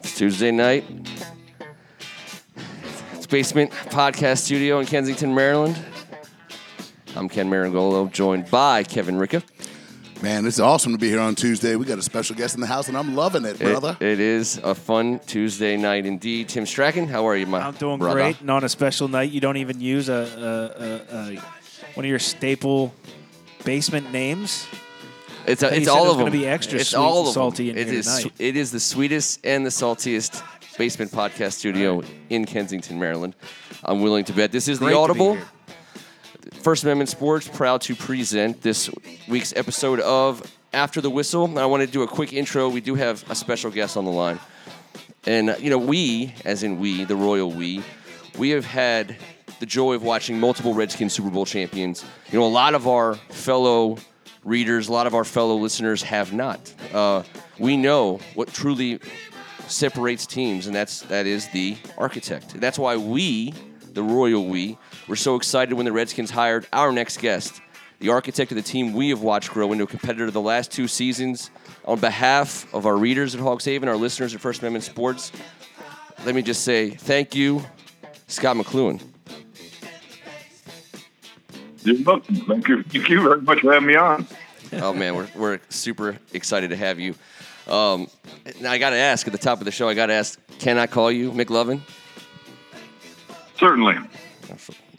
It's Tuesday night. It's Basement Podcast Studio in Kensington, Maryland. I'm Ken Marangolo, joined by Kevin Ricka. Man, it's awesome to be here on Tuesday. We got a special guest in the house, and I'm loving it, It- brother. it is a fun Tuesday night indeed. Tim Strachan, how are you, my I'm doing brother? great. And on a special night, you don't even use a, a, a, a one of your staple basement names. It's, a, it's all of them. It's gonna be extra it's sweet all and salty in It here is. tonight. It is the sweetest and the saltiest basement podcast studio in Kensington, Maryland. I'm willing to bet. This is Great the to be Audible. here. First Amendment Sports proud to present this week's episode of After the Whistle. And I want to do a quick intro. We do have a special guest on the line. And, uh, you know, we, as in we, the royal we, we have had the joy of watching multiple Redskins Super Bowl champions. You know, a lot of our fellow readers, a lot of our fellow listeners have not. Uh, we know what truly separates teams, and that's that is the architect. That's why we, the royal we, were so excited when the Redskins hired our next guest, the architect of the team we have watched grow into a competitor the last two seasons. On behalf of our readers at Hawks Haven, our listeners at First Amendment Sports, let me just say thank you, Scot McCloughan. You're welcome. Thank you. Thank you very much for having me on. oh man, we're, we're super excited to have you. Um, now I got to ask at the top of the show. I got to ask, can I call you McLovin? Certainly.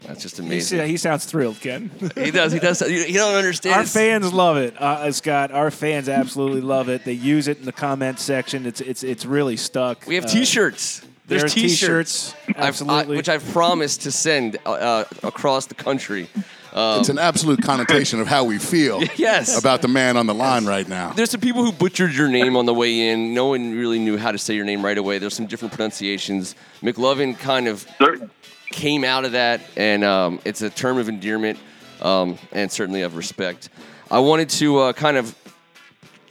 That's just He, amazing. he sounds thrilled, Ken. He does. He does. You, you don't understand. Our fans love it, uh, Scot. Our fans absolutely love it. They use it in the comment section. It's it's it's really stuck. We have Uh, T-shirts. There's there's T-shirts, T-shirts, I've- I- absolutely. which I've promised to send uh, uh, across the country. It's an absolute connotation of how we feel Yes. about the man on the line right now. There's some people who butchered your name on the way in. No one really knew how to say your name right away. There's some different pronunciations. McLovin kind of Certainly. came out of that, and um, it's a term of endearment um, and certainly of respect. I wanted to uh, kind of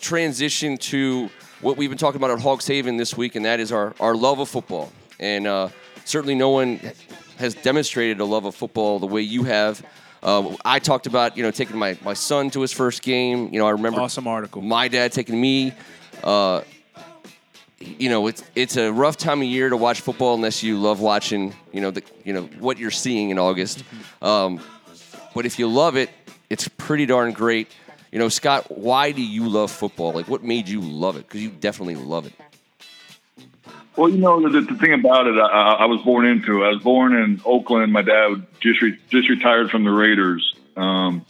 transition to what we've been talking about at Hawks Haven this week, and that is our, our love of football. And uh, certainly no one has demonstrated a love of football the way you have. Uh, I talked about, you know, taking my, my son to his first game. You know, I remember Awesome article. my dad taking me. Uh, you know, it's it's a rough time of year to watch football unless you love watching. You know, the you know what you're seeing in August. Um, but if you love it, it's pretty darn great. You know, Scot, why do you love football? Like, what made you love it? Because you definitely love it. Well, you know, the, the thing about it, I, I was born into. I was born in Oakland. My dad just re, just retired from the Raiders. Um,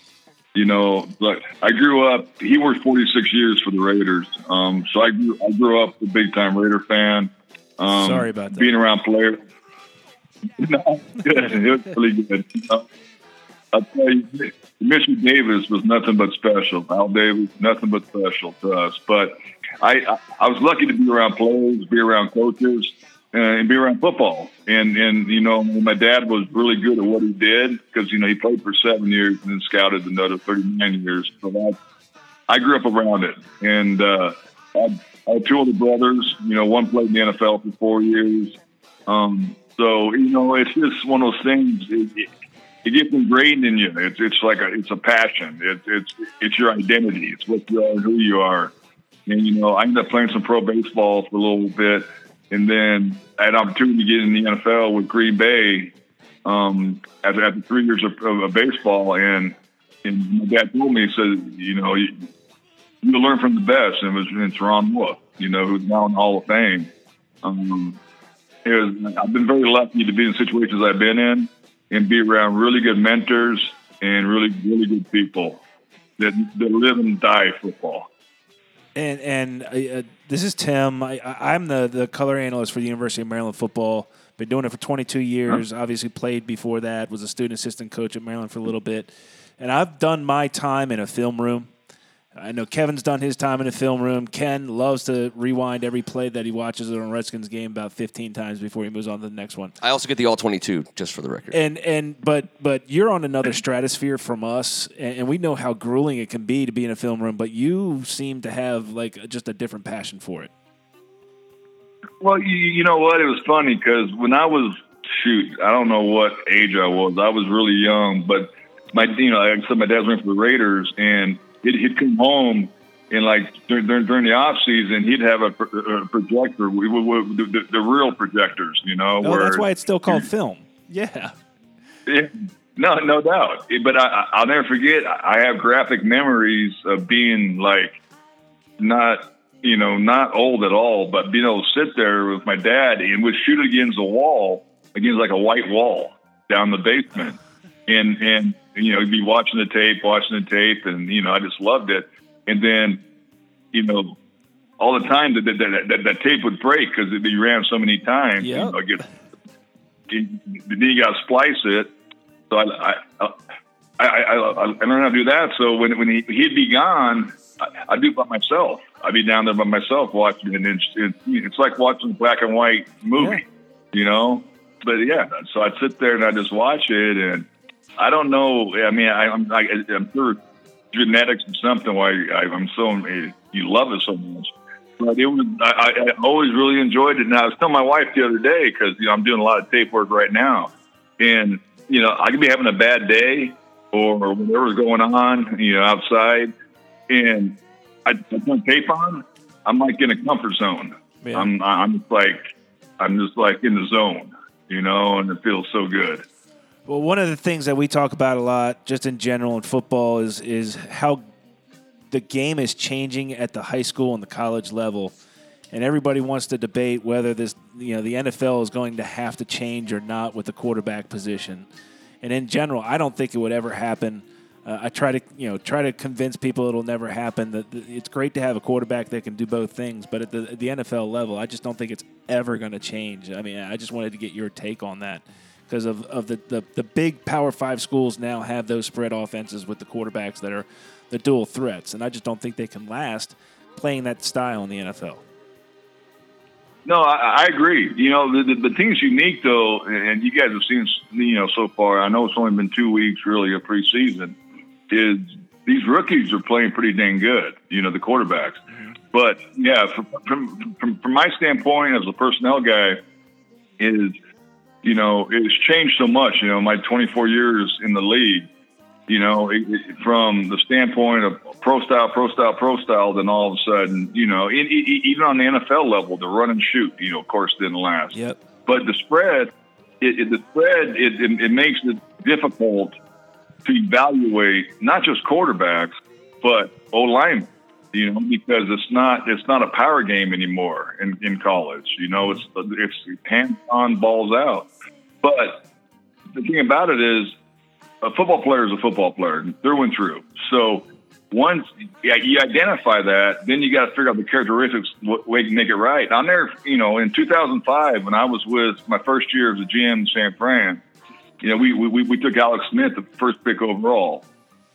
you know, but I grew up. He worked 46 years for the Raiders. Um, so I grew I grew up a big time Raider fan. Um, Sorry about that. Being around players. no, good. It was really good. Uh, I'll tell you, Mitchell Davis was nothing but special. Al Davis, nothing but special to us. But I, I, was lucky to be around players, be around coaches, uh, and be around football. And and you know, my dad was really good at what he did because you know he played for seven years and then scouted another thirty nine years. So I, I grew up around it, and uh, I, I had two older brothers. You know, one played in the NFL for four years. Um, so you know, it's just one of those things. It, it, it gets ingrained in you. It's it's like a it's a passion. It's it's it's your identity. It's what you are, who you are. And you know, I ended up playing some pro baseball for a little bit, and then I had an opportunity to get in the NFL with Green Bay um, after, after three years of, of, baseball. And and my dad told me, he said, you know, you, you learn from the best, and it was it's Ron Wolf, you know, who's now in the Hall of Fame. Um, it was, I've been very lucky to be in situations I've been in and be around really good mentors and really really good people that that live and die football. And and uh, this is Tim. I, I- I'm the the color analyst for the University of Maryland football. Been doing it for 22 years. Obviously played before that. Was a student assistant coach at Maryland for a little bit. And I've done my time in a film room. I know Kevin's done his time in a film room. Ken loves to rewind every play that he watches on a Redskins game about 15 times before he moves on to the next one. I also get the all 22, just for the record. And and but but you're on another stratosphere from us, and, and we know how grueling it can be to be in a film room. But you seem to have like just a different passion for it. Well, you, you know what? It was funny because when I was shoot, I don't know what age I was. I was really young, but my you know, like I said, my dad's went for the Raiders, and he'd, he'd come home and like during, during the off season, he'd have a, projector, we, we, we, the, the, real projectors, you know. Oh, that's why it's still called film. Yeah. yeah. No, no doubt. But I, I'll never forget. I have graphic memories of being like not, you know, not old at all, but being able to sit there with my dad and would shoot against the wall, against like a white wall down the basement, and and you know, be watching the tape, watching the tape, and you know, I just loved it. And then, you know, all the time that that, that, that, that tape would break because you ran so many times. Yeah. You know, get, then you got to splice it. So I, I, I, I, I, learned how to do that. So when when he, he'd be gone, I, I'd do it by myself. I'd be down there by myself watching it. And it's, it's like watching a black and white movie, you know. But yeah, so I'd sit there and I'd just watch it, and I don't know. I mean, I, I'm I, I'm sure genetics or something why I, I'm so you love it so much. But it was I, I always really enjoyed it. And I was telling my wife the other day because you know I'm doing a lot of tape work right now, and you know I could be having a bad day or whatever's going on, you know, outside, and I, I put tape on. I'm like in a comfort zone. Yeah. I'm I'm just like I'm just like in the zone, you know, and it feels so good. Well, one of the things that we talk about a lot, just in general in football, is is how the game is changing at the high school and the college level, and everybody wants to debate whether this, you know, the NFL is going to have to change or not with the quarterback position. And in general, I don't think it would ever happen. Uh, I try to, you know, try to convince people it'll never happen. That it's great to have a quarterback that can do both things, but at the, at the NFL level, I just don't think it's ever going to change. I mean, I just wanted to get your take on that because of, of the, the, the big Power Five schools now have those spread offenses with the quarterbacks that are the dual threats, and I just don't think they can last playing that style in the NFL. No, I, I agree. You know, the, the, the thing's unique though, and you guys have seen, you know, so far. I know it's only been two weeks, really, of preseason. Is these rookies are playing pretty dang good. You know, the quarterbacks. Mm-hmm. But yeah, from, from from from my standpoint as a personnel guy, is you know, it's changed so much. You know, my 24 years in the league, you know, it, it, from the standpoint of pro style, pro style, pro style, then all of a sudden, you know, it, even on the NFL level, the run and shoot, you know, of course, didn't last. Yep. But the spread, the spread, it, makes it difficult to evaluate not just quarterbacks, but O linemen you know, because it's not it's not a power game anymore in, in college. You know, it's it's hands on, balls out. But the thing about it is, a football player is a football player through and through. So once you identify that, then you got to figure out the characteristics, way to make it right. I'm there, you know, in 2005 when I was with my first year as a GM in San Fran. You know, we we we took Alex Smith, the first pick overall,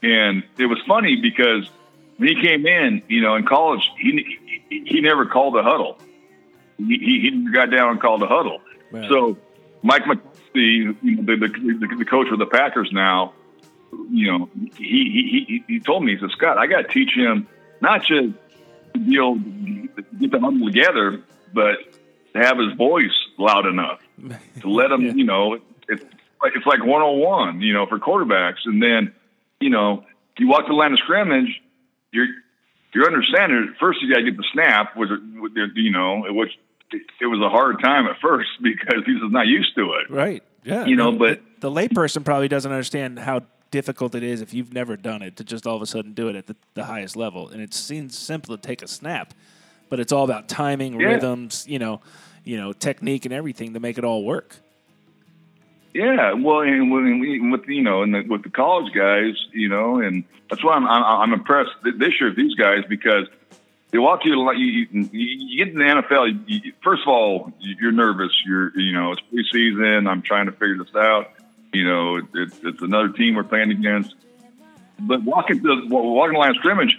and it was funny because when he came in, you know, in college, he he, never called a huddle. He, he, got down and called a huddle. So Mike McCarthy, you know, the, the, the coach of the Packers now, you know, he he he told me he said, Scot, I got to teach him not just to be able to get the huddle together, but to have his voice loud enough to let him, yeah. you know, it's like it's like 101, you know, for quarterbacks. And then, you know, you walk the line of scrimmage you're you're understanding it. First, you got to get the snap, which you know, which it was a hard time at first because he's not used to it. Right. Yeah. You know, but the, the layperson probably doesn't understand how difficult it is if you've never done it to just all of a sudden do it at the, the highest level. And it seems simple to take a snap, but it's all about timing, yeah. rhythms, you know, you know, technique and everything to make it all work. Yeah, well, and with you know, and the, with the college guys, you know, and that's why I'm I'm, I'm impressed this year with these guys because they walk you you, you, you get in the NFL. You, first of all, you're nervous. You're you know, it's preseason. I'm trying to figure this out. You know, it, it's another team we're playing against. But walking the walking the line of scrimmage,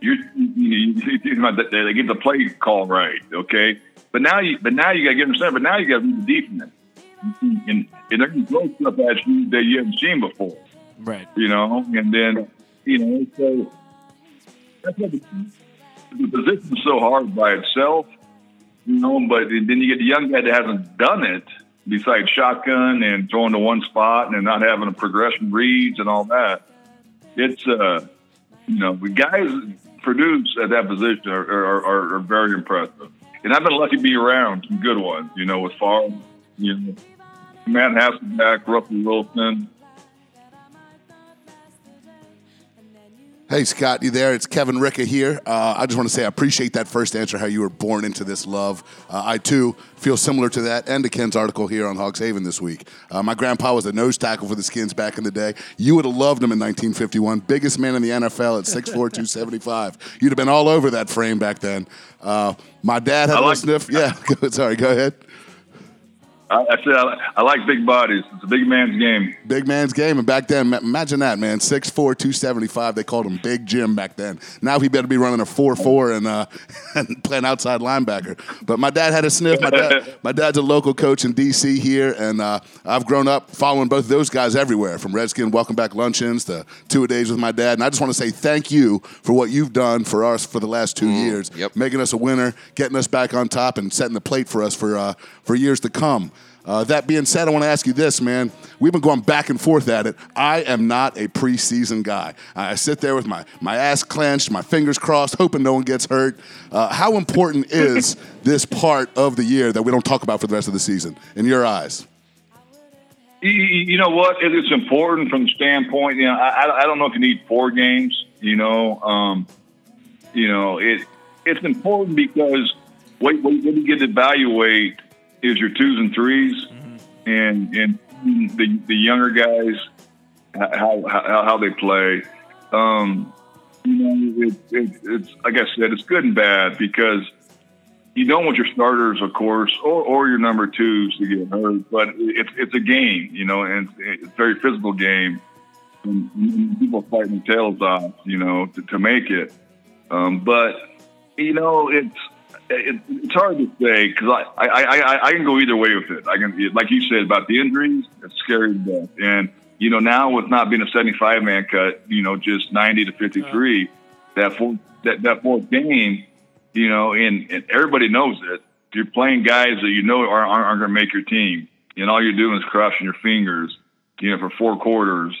you're, you, you, they get the play call right, okay. But now you, but now you got to get them set. But now you got to read the defense and, and they're going to throw stuff at you that you haven't seen before. Right. You know, and then, you know, so that's what the, the position's so hard by itself, you know, but then you get the young guy that hasn't done it besides shotgun and throwing to one spot and not having a progression reads and all that. It's, uh, you know, the guys produce at that position are, are, are, are very impressive. And I've been lucky to be around some good ones, you know, with Favre, you know, Matt Hasselbeck, Russell Wilson, Hey, Scot, you there? It's Kevin Ricka here. Uh, I just want to say I appreciate that first answer, how you were born into this love. Uh, I, too, feel similar to that and to Ken's article here on Hawks Haven this week. Uh, my grandpa was a nose tackle for the Skins back in the day. You would have loved him in 1951. Biggest man in the NFL at 6'4", 275. You'd have been all over that frame back then. Uh, my dad had I a like- sniff. Yeah, sorry, go ahead. I, I said I, I like big bodies. It's a big man's game. Big man's game. And back then, imagine that, man. 6'4", 275. They called him Big Jim back then. Now he better be running a 4'4 and, uh, and playing outside linebacker. But my dad had a sniff. My, dad, my dad's a local coach in D.C. here, and uh, I've grown up following both of those guys everywhere, from Redskin Welcome Back Luncheons to two-a-days with my dad. And I just want to say thank you for what you've done for us for the last two years, yep. making us a winner, getting us back on top, and setting the plate for us for, uh, for years to come. Uh, that being said, I want to ask you this, man. We've been going back and forth at it. I am not a preseason guy. I sit there with my, my ass clenched, my fingers crossed, hoping no one gets hurt. Uh, how important is this part of the year that we don't talk about for the rest of the season, in your eyes? You, know what? It's important from the standpoint. You know, I, I- don't know if you need four games. You know, um, you know it. It's important because what, what you get to evaluate is your twos and 3s and and the the younger guys how how, how they play. Um, you know, it, it, it's like I said, it's good and bad because you don't want your starters, of course, or, or your number twos to get hurt. But it's it's a game, you know, and it's a very physical game. And and people fighting their tails off, you know, to, to make it. Um, but you know, it's it, it's hard to say because I, I, I, I can go either way with it. I can, like you said about the injuries, it's scary to death. And you know, now with not being a 75 man cut, you know, just 90 to 53, that fourth that, that fourth game, you know, and, and everybody knows it. You're playing guys that you know aren't, aren't going to make your team, and all you're doing is crossing your fingers, you know, for four quarters.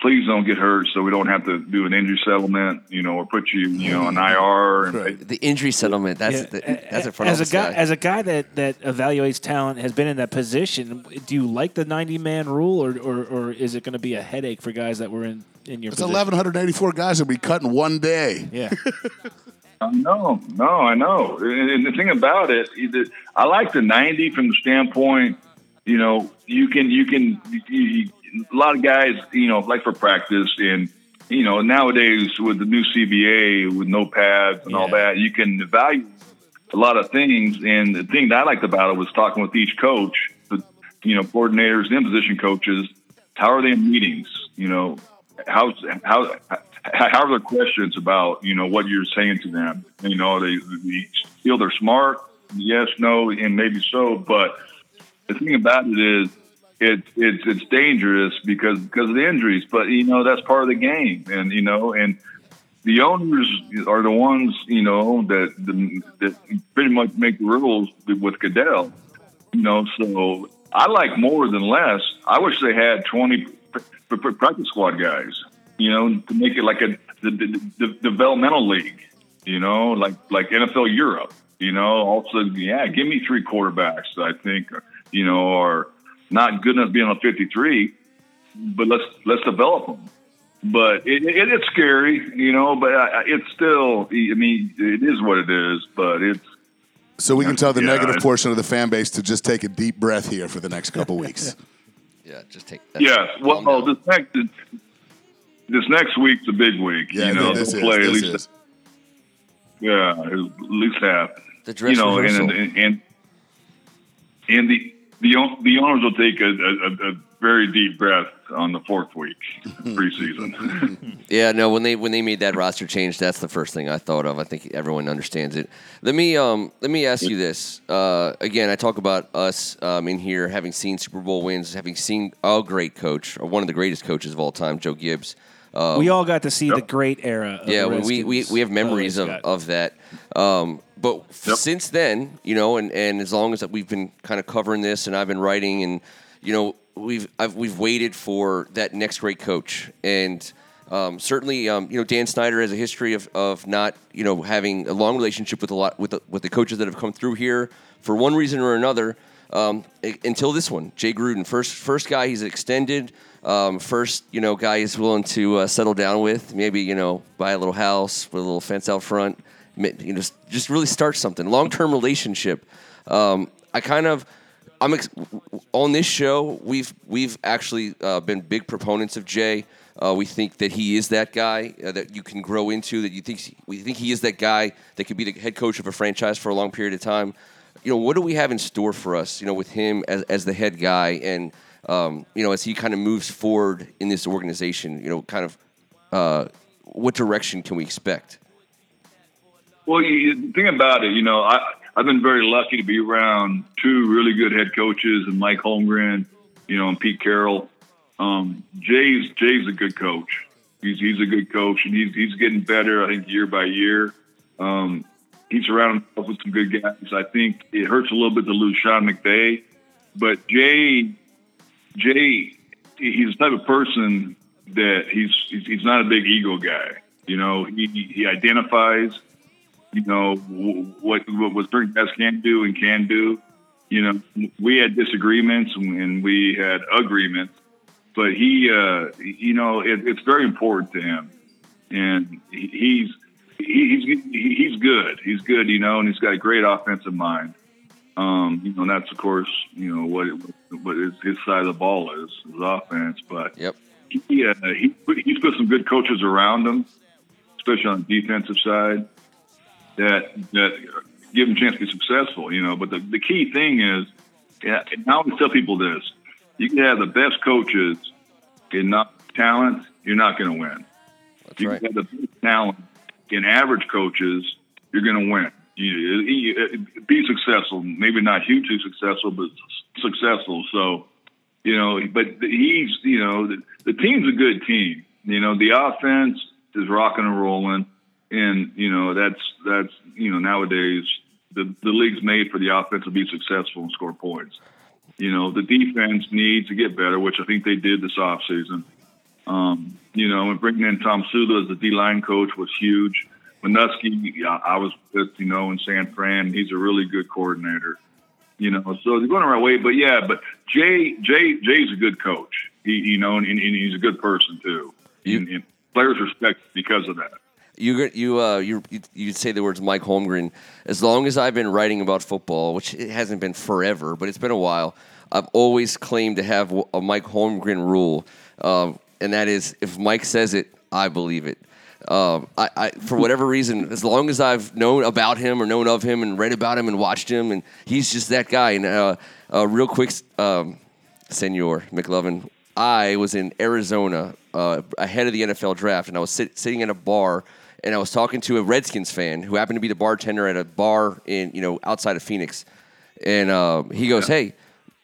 Please don't get hurt, so we don't have to do an injury settlement, you know, or put you, you know, on IR. And Right. The injury settlement. That's Yeah, the, that's a front as a office guy, guy. as a guy that, that evaluates talent has been in that position. Do you like the ninety man rule, or, or, or is it going to be a headache for guys that were in, in your It's position? 1,184 guys that we cut in one day. Yeah, I know, no, I know. And, and the thing about it, either, I like the 90 from the standpoint, you know, you can, you can, you, you, a lot of guys, you know, like for practice and, you know, nowadays with the new CBA with no pads and all that, you can evaluate a lot of things. And the thing that I liked about it was talking with each coach, the, you know, coordinators and position coaches. How are they in meetings? You know, how how how are their questions about you know what you're saying to them? You know, they, they feel they're smart. Yes, no, and maybe so. But the thing about it is, it's it's it's dangerous because because of the injuries. But you know, that's part of the game, and you know, and the owners are the ones you know that that pretty much make the rules with Goodell. You know, so I like more than less. I wish they had twenty pr- pr- practice squad guys. You know, to make it like a the, the, the developmental league. You know, like like NFL Europe. You know, also yeah, give me three quarterbacks. I think you know are not good enough being on fifty three, but let's let's develop them. But it, it, it's scary, you know. But I, I- it's still, I mean, it is what it is. But it's So we can tell the Yeah, negative portion of the fan base to just take a deep breath here for the next couple weeks. yeah, just take. Yes. Well, calm oh, this next this next week's a big week. Yeah, you know, this is. play at least is. yeah, at least half. The dress you know, rehearsal. and and and, and the the the owners will take a, a, a very deep breath on the fourth week preseason. Yeah, no. When they when they made that roster change, that's the first thing I thought of. I think everyone understands it. Let me um let me ask you this. Uh, again, I talk about us um, in here having seen Super Bowl wins, having seen a great coach, or one of the greatest coaches of all time, Joe Gibbs. We all got to see the great era. Of yeah, the we, we, we have memories Oh, of, Scott. of that. Um, but f- Yep. since then, you know, and, and as long as that we've been kind of covering this, and I've been writing, and you know, we've I've, we've waited for that next great coach, and Um, certainly, um, you know Dan Snyder has a history of, of not you know having a long relationship with a lot with the, with the coaches that have come through here for one reason or another. Um, until this one, Jay Gruden, first first guy he's extended, um, first you know guy he's willing to uh, settle down with, maybe you know buy a little house with a little fence out front, you know just, really start something long term relationship. Um, I kind of I'm ex- on this show. We've we've actually uh, been big proponents of Jay. Uh, we think that he is that guy uh, that you can grow into. That you think we think he is that guy that could be the head coach of a franchise for a long period of time. You know, what do we have in store for us? You know, with him as as the head guy, and um, you know, as he kind of moves forward in this organization. You know, kind of uh, what direction can we expect? Well, you, think about it. You know, I I've been very lucky to be around two really good head coaches, and Mike Holmgren, you know, and Pete Carroll. Um, Jay's Jay's a good coach. He's he's a good coach, and he's he's getting better. I think year by year. Um, he's surrounded himself with some good guys. I think it hurts a little bit to lose Sean McVay, but Jay Jay he's the type of person that he's he's, not a big ego guy. You know, he he identifies you know wh- what what what certain guys can do and can do. You know, we had disagreements and we had agreements, but he, uh, you know, it, it's very important to him, and he's he's he's good. He's good, you know, and he's got a great offensive mind. Um, you know, and that's of course, you know, what what his, his side of the ball is, his offense. But Yep. he uh, he he's put some good coaches around him, especially on the defensive side, that that give him a chance to be successful. You know, but the, the key thing is, yeah, and I always tell people this: you can have the best coaches and not talent, you're not going to win. That's you right. can have the best talent in average coaches, you're going to win. You, you, be successful, maybe not hugely successful, but successful. So, you know, but he's, you know, the, the team's a good team. You know, the offense is rocking and rolling, and you know that's that's you know nowadays the the league's made for the offense to be successful and score points. You know, the defense needs to get better, which I think they did this offseason. Um, you know, and bringing in Tomsula as the D line coach was huge. Manusky, I was with, you know, in San Fran. He's a really good coordinator. You know, so they're going the right way. But yeah, but Jay, Jay, Jay's a good coach. He, you know, and, and he's a good person too. You- and, and players respect because of that. You you uh you you say the words Mike Holmgren. As long as I've been writing about football, which it hasn't been forever, but it's been a while, I've always claimed to have a Mike Holmgren rule, um, and that is if Mike says it, I believe it. Um, I, I for whatever reason, as long as I've known about him or known of him and read about him and watched him, and he's just that guy. And uh, uh, real quick, um, Senor McLovin, I was in Arizona uh, ahead of the NFL draft, and I was sit- sitting in a bar, and I was talking to a Redskins fan who happened to be the bartender at a bar in you know outside of Phoenix, and uh, he goes, "Hey,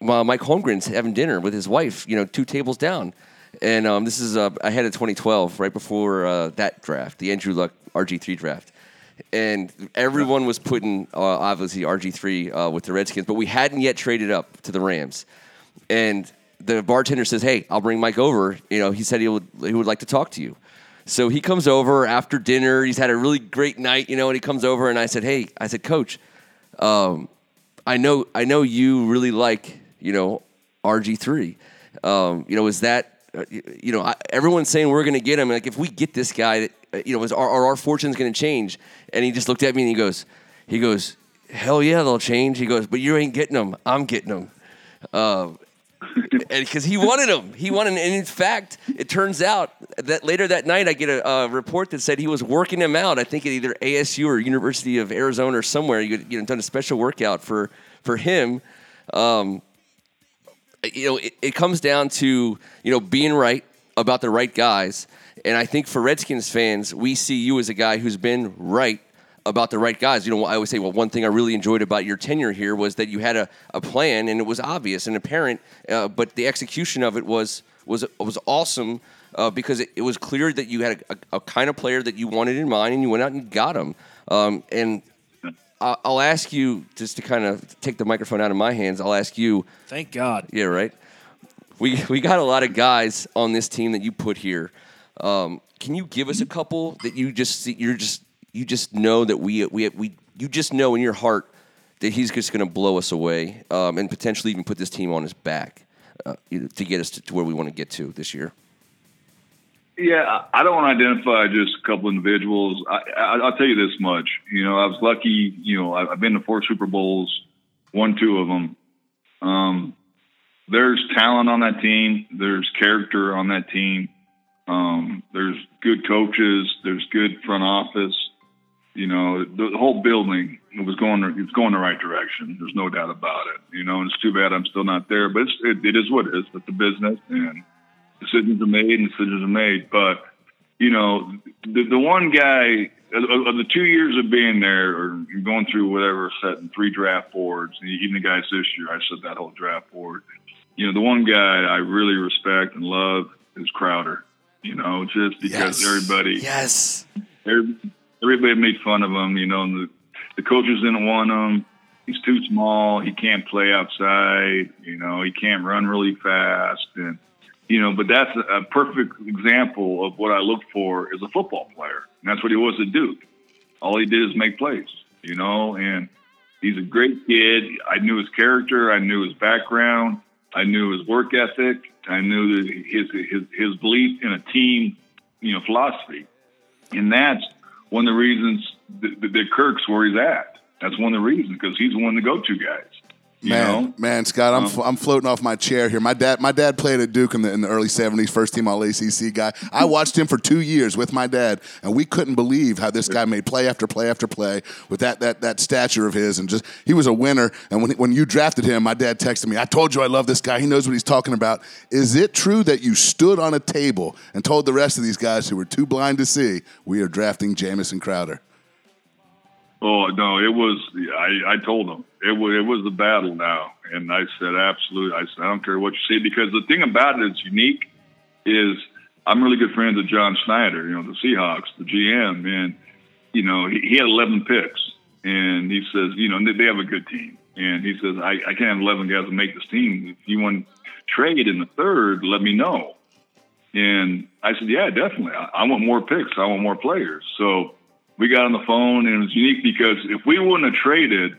Mike Holmgren's having dinner with his wife, you know, two tables down." And um, this is uh, ahead of 2012, right before uh, that draft, the Andrew Luck RG3 draft. And everyone was putting, uh, obviously, RG3 uh, with the Redskins, but we hadn't yet traded up to the Rams. And the bartender says, "Hey, I'll bring Mike over. You know, he said he would he would like to talk to you." So he comes over after dinner. He's had a really great night, you know, and he comes over and I said, "Hey, I said, Coach, um, I know I know you really like you know RG three. Um, you know, is that you know everyone's saying we're going to get him. Like if we get this guy, uh, you know, is our, are our fortunes going to change? And he just looked at me and he goes, he goes, hell yeah, they'll change. He goes, but you ain't getting them. I'm getting them. Um, and because he wanted him, he wanted, and in fact, it turns out that later that night, I get a, a report that said he was working him out. I think at either ASU or University of Arizona or somewhere. You you know done a special workout for for him. Um, you know, it, it comes down to you know being right about the right guys, and I think for Redskins fans, we see you as a guy who's been right about the right guys. You know, I always say, well, one thing I really enjoyed about your tenure here was that you had a, a plan and it was obvious and apparent, uh, but the execution of it was was was awesome uh, because it, it was clear that you had a, a, a kind of player that you wanted in mind and you went out and got him. Um, and I'll ask you just to kind of take the microphone out of my hands. I'll ask you. Thank God. Yeah, right. We we got a lot of guys on this team that you put here. Um, can you give us a couple that you just see- you're just you just know that we we we you just know in your heart that he's just going to blow us away um, and potentially even put this team on his back uh, to get us to, to where we want to get to this year. Yeah, I- don't want to identify just a couple individuals. I, I, I'll tell you this much. You know, I was lucky. You know, I- I've been to four Super Bowls, won two of them. Um, there's talent on that team. There's character on that team. Um, there's good coaches. There's good front office. You know, the, the whole building it was going. It's going the right direction. There's no doubt about it. You know, and it's too bad I'm still not there, but it, it is what it is. It's the business, and decisions are made and decisions are made. But you know, the the one guy of, the two years of being there or going through whatever, setting three draft boards, even the guys this year, I set that whole draft board. You know, the one guy I really respect and love is Crowder. You know, just because Yes. everybody Yes. every- everybody made fun of him, you know, and the, the coaches didn't want him. He's too small. He can't play outside. You know, he can't run really fast. And, you know, but that's a, perfect example of what I look for as a football player. And that's what he was at Duke. All he did is make plays, you know, and he's a great kid. I knew his character. I knew his background. I knew his work ethic. I knew his, his, his belief in a team, you know, philosophy. And that's one of the reasons that that Kirk's where he's at. That's one of the reasons because he's one of the go-to guys. You Man, know? man, Scot, I'm, fl- I'm floating off my chair here. My dad, my dad played at Duke in the, in the early '70s, first team All ACC guy. I hmm. watched him for two years with my dad, and we couldn't believe how this guy made play after play after play with that that that stature of his, and just he was a winner. And when when you drafted him, my dad texted me, "I told you I love this guy. He knows what he's talking about." Is it true that you stood on a table and told the rest of these guys who were too blind to see, "We are drafting Jamison Crowder"? Oh no, it was. I, I told him it was it was a battle now, and I said absolutely. I said I don't care what you see because the thing about it that's unique is I'm really good friends with John Schneider, you know, the Seahawks, the GM, and you know he, he had 11 picks, and he says, you know, they have a good team, and he says I, I can't have 11 guys to make this team. If you want to trade in the third, let me know. And I said, yeah, definitely. I, I want more picks. I want more players. So we got on the phone, and it was unique because if we wouldn't have traded,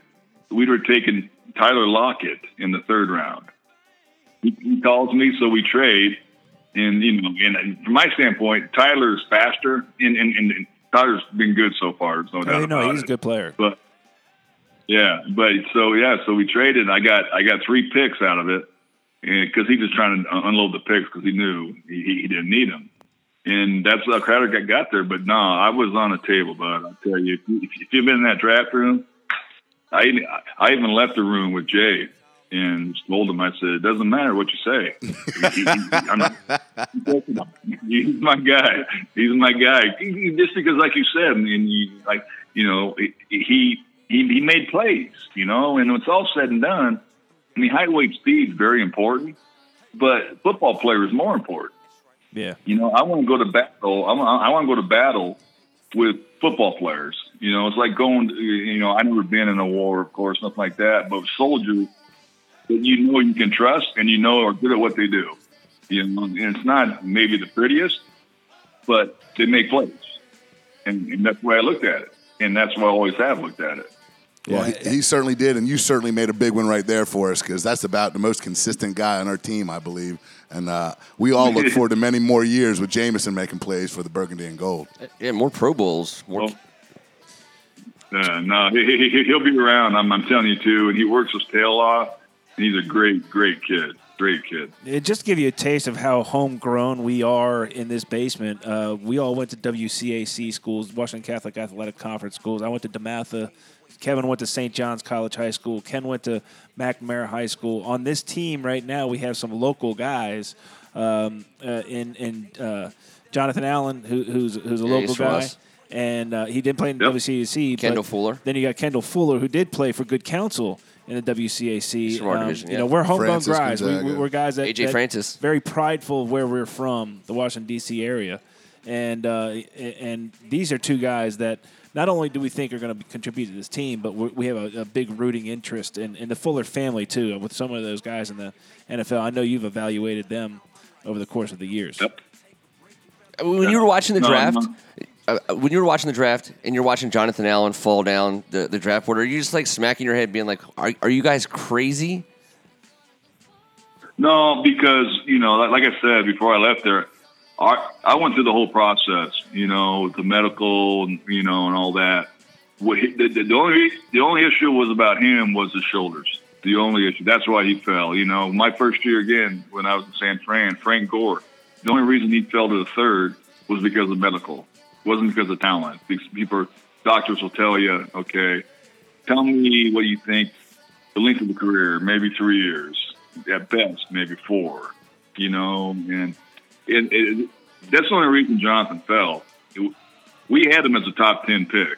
we'd have taken Tyler Lockett in the third round. He, he calls me, so we trade. And you know, and from my standpoint, Tyler's faster, and, and, and Tyler's been good so far. No doubt Oh, no, he's a good player. But yeah, but so yeah, so we traded. I got I got three picks out of it, because he was trying to unload the picks because he knew he, he didn't need them. And that's how Crowder got, got there. But no, I was on a table, bud. I tell you, if, you, you've been in that draft room, I I even left the room with Jay and told him, I said, it doesn't matter what you say. He- he- he's my guy. He's my guy. Just because, like you said, and you, like you know, he he he made plays. You know, and it's all said and done, I mean, height, weight, speed is very important, but football player is more important. Yeah. You know, I want to go to battle. I want, to go to battle with football players. You know, it's like going. To, you know, I never been in a war, of course, nothing like that. But soldiers that you know you can trust and you know are good at what they do. You know, and it's not maybe the prettiest, but they make plays, and, and that's the way I looked at it, and that's why I always have looked at it. Well, he, he certainly did, and you certainly made a big one right there for us because that's about the most consistent guy on our team, I believe. And uh, we all look forward to many more years with Jamison making plays for the Burgundy and Gold. Yeah, more Pro Bowls. More. Well, Uh, no, he, he, he- he'll be around. I'm, I'm telling you too. And he works his tail off. And he's a great, great kid. Great kid. It just to give you a taste of how homegrown we are in this basement. Uh, we all went to WCAC schools, Washington Catholic Athletic Conference schools. I went to DeMatha. Kevin went to St. John's College High School. Ken went to McNamara High School. On this team right now, we have some local guys. Um, uh, in in uh, Jonathan Allen, who, who's who's a Yeah, local guy, us. and uh, he didn't play in Yep. WCAC. Kendall Fuller. Then you got Kendall Fuller, who did play for Good Counsel in the WCAC. He's Um, division, You know, we're homegrown guys. We, we, we're guys that AJ that Francis. very prideful of where we're from, the Washington D.C. area, and uh, and these are two guys that not only do we think are going to contribute to this team, but we we have a, a big rooting interest in, in the Fuller family too. With some of those guys in the NFL, I know you've evaluated them over the course of the years. Yep. when you were watching the No, draft, no. uh, when you were watching the draft and you're watching Jonathan Allen fall down the, the draft board, are you just like smacking your head, being like, "Are are you guys crazy?" No, because you know, like, like I said before I left there, I, I went through the whole process. You know, the medical, you know, and all that. The, the, only the only issue was about him was his shoulders. The only issue. That's why he fell. You know, my first year again when I was in San Fran, Frank Gore. The only reason he fell to the third was because of medical. It wasn't because of talent. Because people, doctors will tell you, okay, tell me what you think the length of the career, maybe three years, at best, maybe four. You know, and it, it, that's the only reason Jonathan fell. It, we had him as a top ten pick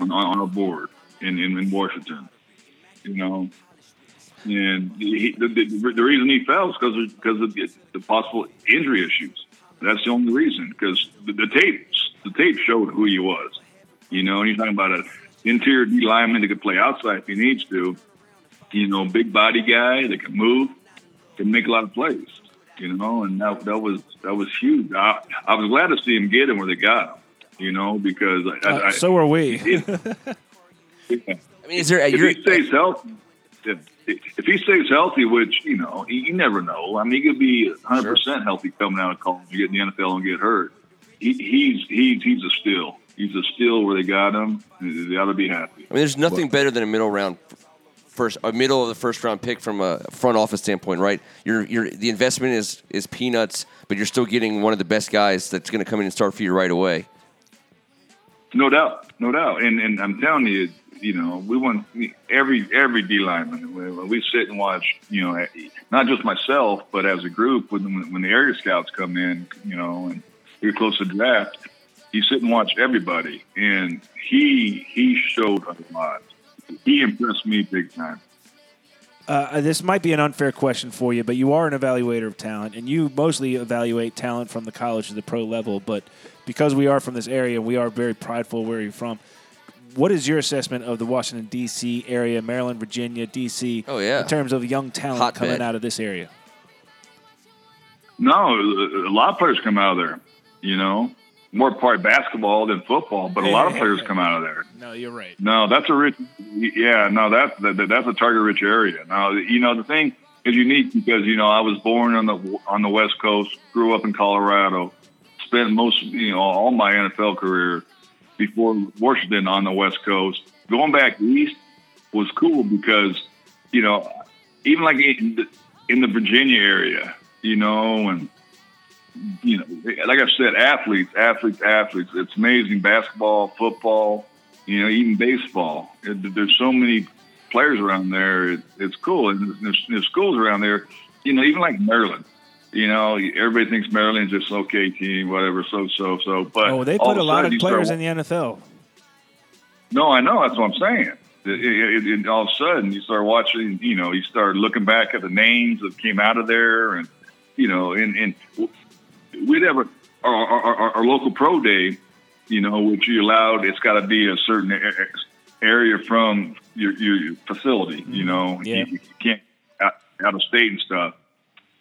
on, on our board in, in, in Washington. You know, and he, the, the, the reason he fell is because of, because of the, the possible injury issues. That's the only reason. Because the, the tapes, the tape showed who he was. You know, and you're talking about an interior D lineman that could play outside if he needs to. You know, big body guy that can move, can make a lot of plays. You know, and that that was that was huge. I, I was glad to see him get him where they got him. You know, because I, Uh, I, so are we. I, I mean, is there? if You're, he stays healthy, if, if he stays healthy, which you know, you, you never know. I mean, he could be 100 percent healthy coming out of college, get in the NFL and get hurt. He, he's he's he's a steal. He's a steal where they got him. They ought to be happy. I mean, there's nothing better than a middle round first, a middle of the first round pick from a front office standpoint, right? You're, you're the investment is is peanuts, but you're still getting one of the best guys that's going to come in and start for you right away. No doubt, no doubt. And and I'm telling you, you know, we want every every D lineman. When we sit and watch, you know, not just myself, but as a group. When when the area scouts come in, you know, and we're close to draft, you sit and watch everybody, and he he showed a lot. He impressed me big time. Uh, this might be an unfair question for you, but you are an evaluator of talent, and you mostly evaluate talent from the college to the pro level. But because we are from this area, we are very prideful where you're from. What is your assessment of the Washington D.C. area, Maryland, Virginia, D.C. Oh, yeah. in terms of young talent Hotbed. coming out of this area? No, a lot of players come out of there. You know, more part basketball than football, but a lot of players come out of there. No, you're right. No, that's a rich. Yeah, no, that's that, that's a target-rich area. Now, you know, the thing is unique because you know I was born on the on the West Coast, grew up in Colorado, spent most you know all my NFL career before Washington on the West Coast. Going back east was cool because you know even like in the, in the Virginia area, you know, and you know, like I said, athletes, athletes, athletes. It's amazing. Basketball, football, you know, even baseball. It, there's so many players around there. It, it's cool. And there's, there's schools around there, you know, even like Maryland. You know, everybody thinks Maryland's just okay team, whatever, so, so, so. But Oh, they put a lot of you start players in the NFL. no, I know. That's what I'm saying. It, it, all of a sudden, you start watching. You know, you start looking back at the names that came out of there, and you know, and and we'd have a, our, our, our, our local pro day. You know, which you allowed. It's got to be a certain area from your, your facility. You mm-hmm. know, Yeah. you, you can't out, out of state and stuff.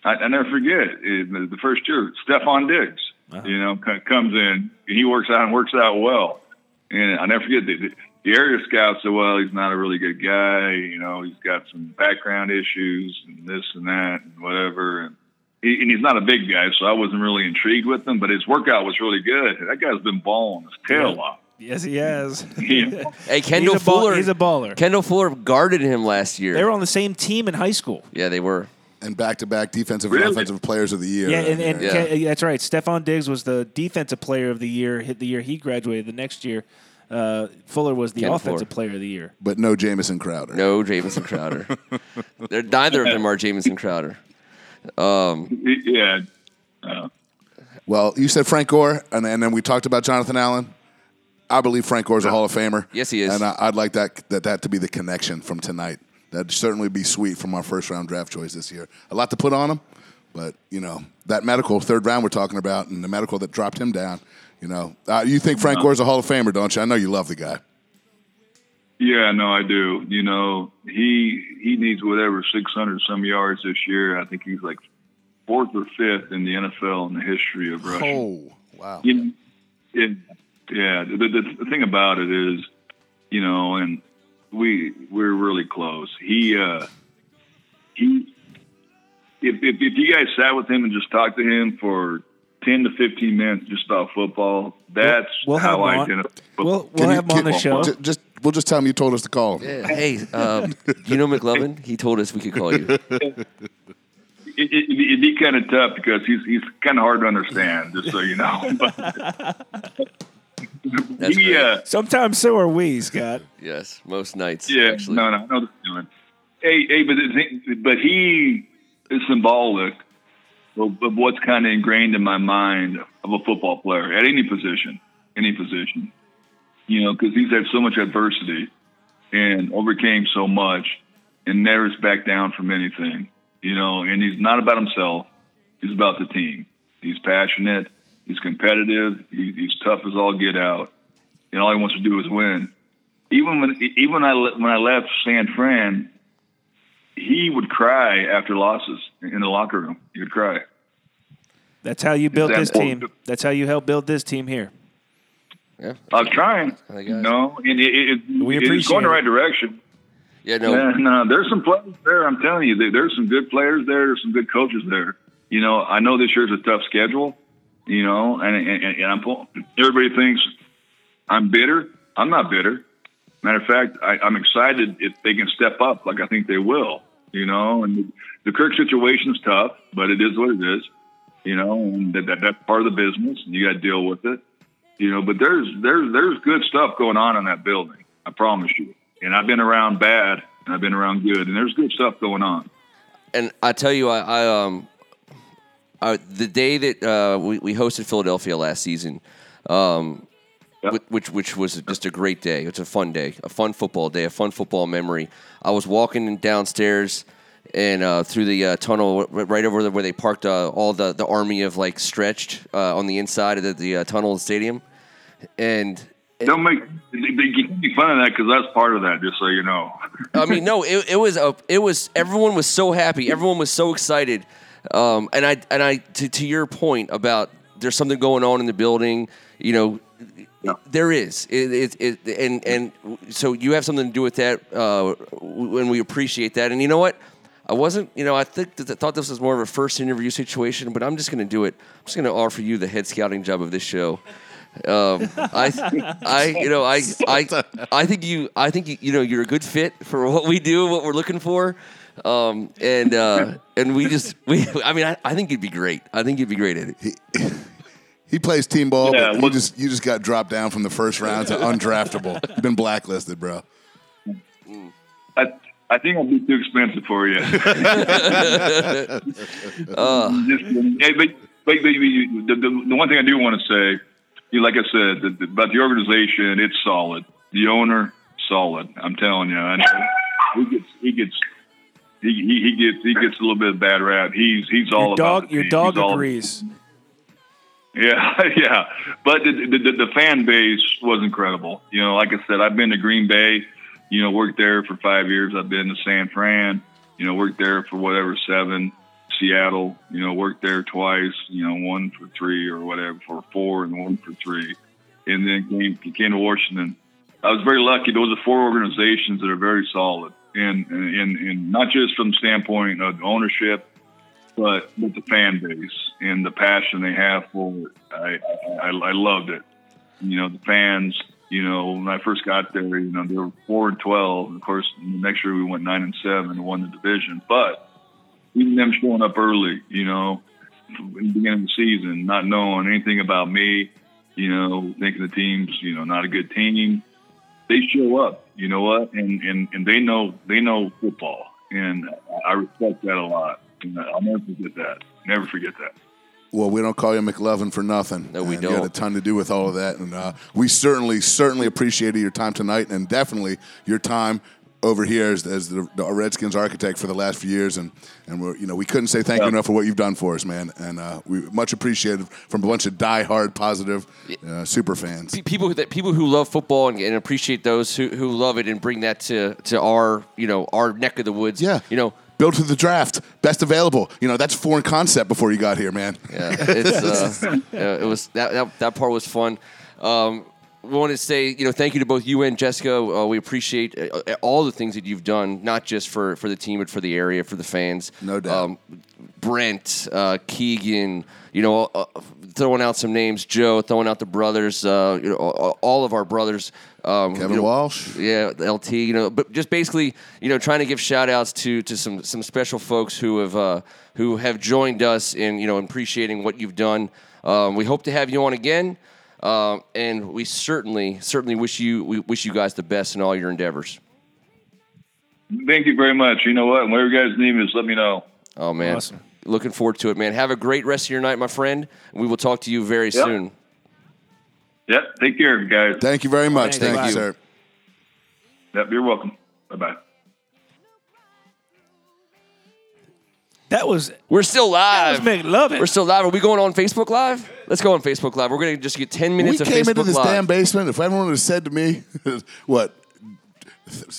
I, I never forget it, the the first year. Stefon Diggs, uh-huh. you know, comes in. and He works out and works out well. And I never forget the, the area scouts said, well, he's not a really good guy. You know, he's got some background issues and this and that and whatever. And, he, and he's not a big guy, so I wasn't really intrigued with him. But his workout was really good. That guy's been balling his tail off. Yes, he has. You know? Hey, Kendall he's a ball- Fuller. he's a baller. Kendall Fuller guarded him last year. They were on the same team in high school. yeah, they were. and back-to-back defensive Really? and offensive players of the year. Yeah, and, and Yeah. Ken- that's right. Stefon Diggs was the defensive player of the year. Hit the year he graduated. The next year, uh, Fuller was the Ken offensive Fuller. player of the year. but no Jamison Crowder. No Jamison Crowder. They're, neither of them are Jamison Crowder. Yeah. Uh, Well, you said Frank Gore, and, and then we talked about Jonathan Allen. I believe Frank Gore is a Hall of Famer. Yes, he is. And I, I'd like that, that that to be the connection from tonight. That'd certainly be sweet from our first round draft choice this year. A lot to put on him, but you know that medical third round we're talking about, and the medical that dropped him down. You know, uh, you think Frank Gore's a Hall of Famer, don't you? I know you love the guy. Yeah, no, I do. You know, he he needs whatever six hundred some yards this year. I think he's like fourth or fifth in the NFL in the history of rushing. Oh, Wow. You know, it, yeah. The, the, the thing about it is, you know, and we we're really close. He uh, he. If, if if you guys sat with him and just talked to him for ten to fifteen minutes just about football, that's We'll have how him I on. identify. We'll, we'll have him on the can- show. Ju- Just we'll just tell him you told us to call him. Yeah. Hey, um, you know McLovin? He told us we could call you. it, it, it'd be kind of tough because he's he's kind of hard to understand, just so you know. But That's he, uh, Sometimes so are we, Scot. Yes, most nights. yeah, actually. no, no, I know the feeling. Hey, hey, but the but he is symbolic of, of what's kind of ingrained in my mind of a football player at any position, any position. You know, because he's had so much adversity and overcame so much, and never is back down from anything. You know, and he's not about himself; he's about the team. He's passionate. He's competitive. He, he's tough as all get out, and all he wants to do is win. Even when even when I when I left San Fran, he would cry after losses in the locker room. He would cry. That's how you built this team. That's how you helped build this team here. Yeah. I'm trying. I guess. No, and it, it, We it, it's appreciate going the right direction. Yeah, no. Yeah, no, there's some players there. I'm telling you, there's some good players there. There's some good coaches there. You know, I know this year's a tough schedule. You know, and and, and I'm pull- everybody thinks I'm bitter. I'm not bitter. Matter of fact, I, I'm excited if they can step up, like I think they will. You know, and the, the Kirk situation's tough, but it is what it is. You know, and that, that that's part of the business, you got to deal with it. You know, but there's there's there's good stuff going on in that building. I promise you. And I've been around bad, and I've been around good, and there's good stuff going on. and I tell you, I, I um, I, the day that uh, we, we hosted Philadelphia last season, um, Yep. whi- which which was just a great day. It's a fun day, a fun football day, a fun football memory. I was walking downstairs and uh, through the uh, tunnel right over there where they parked uh, all the, the army of like stretched uh, on the inside of the, the uh, tunnel and stadium, and Don't make make fun of that because that's part of that. Just so you know. I mean, no, it, it was a, it was everyone was so happy, everyone was so excited, um, and I and I to, to your point about there's something going on in the building, you know, there is, it, it, it and and so you have something to do with that, uh, and we appreciate that, and you know what. I wasn't, you know, I think that, I thought this was more of a first interview situation, but I'm just going to do it. I'm just going to offer you the head scouting job of this show. Um, I, I, you know, I, I, I think you, I think you, you know, you're a good fit for what we do, what we're looking for, um, and uh, and we just, we, I mean, I, I think you'd be great. I think you'd be great at it. He plays team ball, Yeah, but you just you just got dropped down from the first round to undraftable. You've been blacklisted, bro. I I think I'll be too expensive for you. Uh. Uh. Just. Hey, but, but, but you- the, the, the one thing I do want to say, you like I said, the, the, about the organization, it's solid. The owner, solid. I'm telling you, I know he gets he gets he, he, he gets he gets a little bit of bad rap. He's he's all Your about dog, the your team. dog He's agrees. yeah, yeah. But the, the, the, the fan base was incredible. You know, like I said, I've been to Green Bay, you know, worked there for five years. I've been to San Fran, you know, worked there for whatever, seven. Seattle, you know, worked there twice, you know, one for three or whatever, for four and one for three. And then came, came to Washington. I was very lucky. Those are four organizations that are very solid. And, and, and not just from the standpoint of ownership, but but the fan base and the passion they have for it, I, I I loved it. You know, the fans. You know, when I first got there, you know, they were four and twelve. Of course, the next year we went nine and seven and won the division. But even them showing up early, you know, in the beginning of the season, not knowing anything about me, you know, thinking the team's you know not a good team, they show up. You know what? And and and they know they know football, and I respect that a lot. And I'll never forget that. Never forget that. Well, we don't call you McLovin for nothing. No, we And You had a ton to do with all of that, and uh, we certainly, certainly appreciated your time tonight, and definitely your time over here as, as the, the Redskins architect for the last few years, and and we're you know we couldn't say thank you enough for what you've done for us, man, and uh, we much appreciated from a bunch of die-hard, positive, uh, super fans. Pe- people that people who love football and, and appreciate those who, who love it and bring that to, to our you know our neck of the woods. Yeah. you know built through the draft, best available. You know, that's foreign concept before you got here, man. Yeah, it's uh, yeah, it was that, that that part was fun. Um, we want to say, you know, thank you to both you and Jessica. Uh, we appreciate uh, all the things that you've done, not just for, for the team, but for the area, for the fans. No doubt. Um, Brent, uh, Keegan, you know, uh, throwing out some names, Joe, throwing out the brothers, uh, you know, all all of our brothers. Um, Kevin you know, Walsh. yeah, LT, you know, but just basically, you know, trying to give shout outs to to some some special folks who have uh, who have joined us in you know appreciating what you've done. Um, we hope to have you on again, um, and we certainly certainly wish you we wish you guys the best in all your endeavors. Thank you very much. You know what? Whatever you guys need me, just let me know. Oh man, Awesome. looking forward to it, man. Have a great rest of your night, my friend. We will talk to you very Yep. soon. Yep. Take care, guys. Thank you very much. Thank Thank, you. you, sir. Yep. You're welcome. Bye bye. That was We're still live. that live. was McLovin. We're still live. Are we going on Facebook Live? Let's go on Facebook Live. We're gonna just get ten minutes we of came Facebook into this Live. damn basement. If everyone had said to me, what,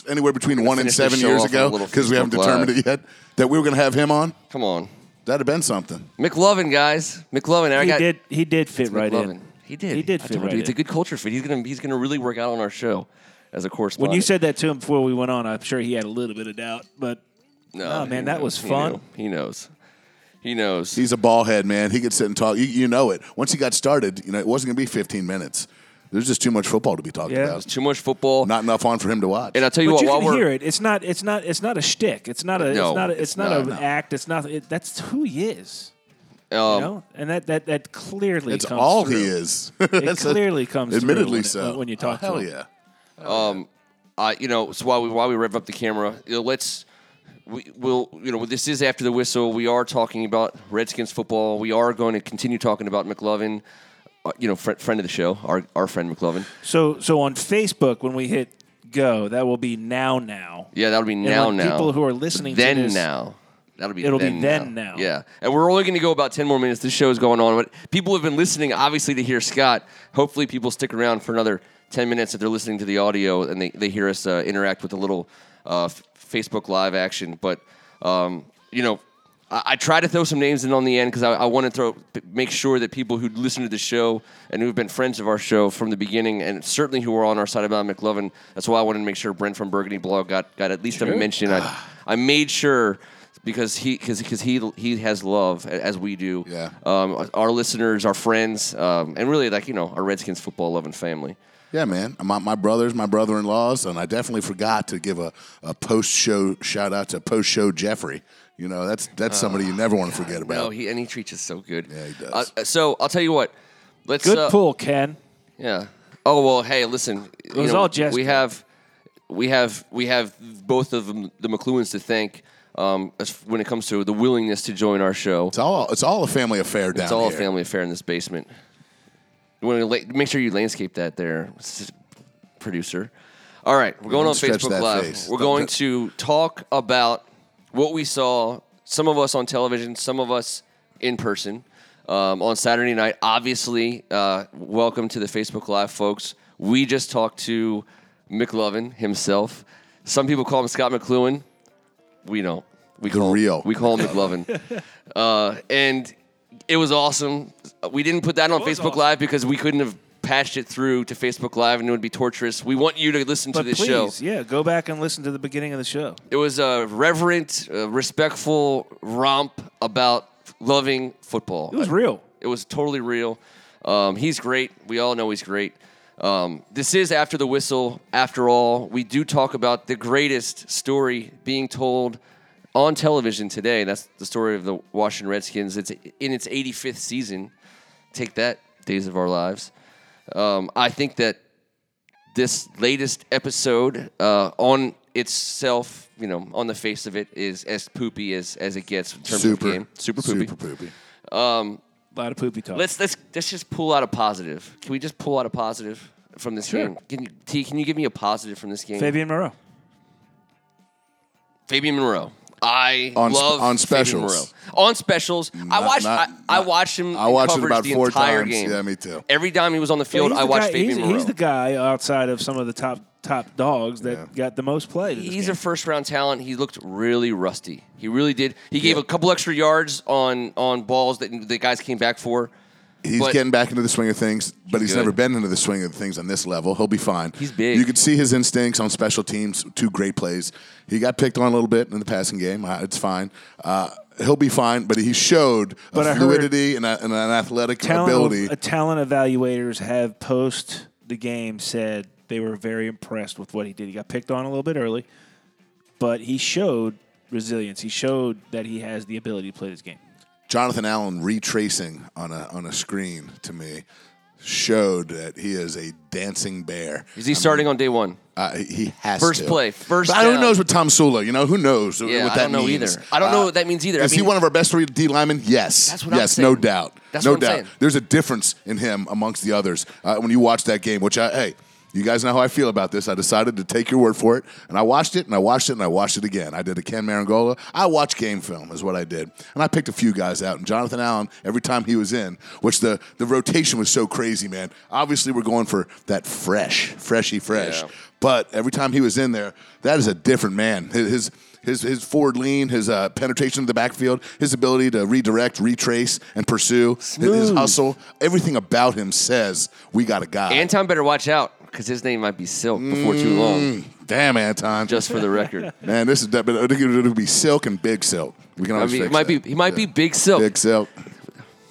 anywhere between one and seven years off on a ago, because we haven't Facebook determined it yet, that we were going to have him on, Come on, that'd have been something. McLovin, guys. McLovin. I he got did. He did fit right McLovin. in. He did. He did fit told right you, It's a good culture fit. He's gonna he's gonna really work out on our show as a correspondent. When you said that to him before we went on, I'm sure he had a little bit of doubt. But no, oh, man, that knows. was fun. knew. He knows. He knows. He's a ball head, man. He could sit and talk. You, you know it. Once he got started, you know it wasn't going to be 15 minutes. There's just too much football to be talking Yeah. about. Too much football. Not enough on for him to watch. and I'll tell you but what. you while can we're hear it. It's not. It's not. It's not a shtick. It's not a. No, it's not. A, it's, it's not not, an no. act. It's not. It, that's who he is. um, You know, and that that that clearly. it's comes all through. he is. It That's a- clearly comes. through Admittedly when, so. when you talk oh, hell to him. Hell yeah. uh, you know, so while we while we rev up the camera, you know, let's we will you know this is after the whistle. We are talking about Redskins football. We are going to continue talking about McLovin. Uh, you know, fr- friend of the show, our our friend McLovin. So so on Facebook when we hit go, that will be now now. Yeah, that'll be now now. people who are listening to then this- now. That'll be It'll be then then now. Yeah, and we're only going to go about ten more minutes. This show is going on, but people have been listening, obviously, to hear Scot. Hopefully, people stick around for another ten minutes if they're listening to the audio and they, they hear us uh, interact with a little uh, Facebook Live action. But um, you know, I, I try to throw some names in on the end because I, I want to throw make sure that people who listen to the show and who have been friends of our show from the beginning, and certainly who are on our side about McLovin. That's why I wanted to make sure Brent from Burgundy Blog got got at least a mention. I, I made sure because he because because he he has love as we do. Yeah. Um, our listeners, our friends, um, and really like you know our Redskins football loving family. Yeah, man. My, my brothers, my brother in laws, and I definitely forgot to give a, a post show shout out to post show Jeffrey. You know, that's that's somebody you never want to forget about. No, he and he treats us so good. Yeah, he does. Uh, so I'll tell you what. Let's Good uh, pull, Ken. Yeah. Oh well. Hey, listen. It was all Jessica. We have, we have, we have both of them, the McCloughans to thank um, as when it comes to the willingness to join our show. it's all it's all a family affair down It's all here. a family affair in this basement. You want to la- make sure you landscape that there, s- producer. All right, we're going Don't on stretch Facebook that Live. face. We're Don't going do- to talk about what we saw. Some of us on television, some of us in person um, on Saturday night. Obviously, uh, welcome to the Facebook Live, folks. We just talked to McLovin himself. Some people call him Scot McCloughan. We don't. We The call real. We call him McLovin. uh, and it was awesome. We didn't put that on was Facebook awesome. Live because we couldn't have patched it through to Facebook Live and it would be torturous. We want you to listen to But this please, show. yeah, go back and listen to the beginning of the show. It was a reverent, uh, respectful romp about loving football. It was real. It was totally real. Um, he's great. We all know he's great. Um, this is after the whistle. After all, we do talk about the greatest story being told on television today. That's the story of the Washington Redskins. It's in its 85th season. Take that, Days of Our Lives. Um, I think that this latest episode uh, on itself, you know, on the face of it, is as poopy as, as it gets in terms super of game. Super poopy. Super poopy. A lot of poopy talk. Let's let's let's just pull out a positive. Can we just pull out a positive from this Sure. game? Can you, T? Can you give me a positive from this game? Fabian Moreau. Fabian Monroe. I On sp- love on Fabian specials. On specials. I watched. not- I, I watched him. I watched it about the four entire times. Game. Yeah, me too. Every time he was on the field, He's I the watched guy, Fabian he's, Monroe. he's the guy outside of some of the top top dogs that Yeah. got the most play. this He's game. a first round talent. He looked really rusty. He really did. He gave a couple extra yards on on balls that the guys came back for. He's But- getting back into the swing of things, but he's good. never been into the swing of things on this level. He'll be fine. He's big. You could see his instincts on special teams. Two great plays. He got picked on a little bit in the passing game. Uh, It's fine. Uh, he'll be fine, but he showed But I a heard fluidity and, a, and an athletic talent, ability. A talent evaluators have post the game said they were very impressed with what he did. He got picked on a little bit early, but he showed resilience. He showed that he has the ability to play this game. Jonathan Allen retracing on a on a screen to me showed that he is a dancing bear. Is he starting on day one? Uh, he has First to. play, first But who down. knows with Tomsula? You know who knows Yeah, what that means? I don't know means? either. I don't know Uh, what that means either. I Is he one of our best three D linemen? Yes. That's what I'm yes, no doubt. That's no I'm doubt. saying. There's a difference in him amongst the others. Uh, when you watch that game, which I hey, you guys know how I feel about this. I decided to take your word for it, and I watched it, and I watched it, and I watched it again. I did a Ken Marangola. I watched game film, is what I did, and I picked a few guys out. And Jonathan Allen, every time he was in, which the the rotation was so crazy, man. Obviously, we're going for that fresh, freshy, fresh. Yeah. But every time he was in there, that is a different man. His his his, forward lean, his uh, penetration to the backfield, his ability to redirect, retrace, and pursue, his, his hustle, everything about him says we got a guy. Anton better watch out because his name might be Silk before too long. Damn, Anton. Just for the record, man, this is but I it'll be Silk and Big Silk. We can I always mean, fix it might that. be he might be Big Silk. Big Silk.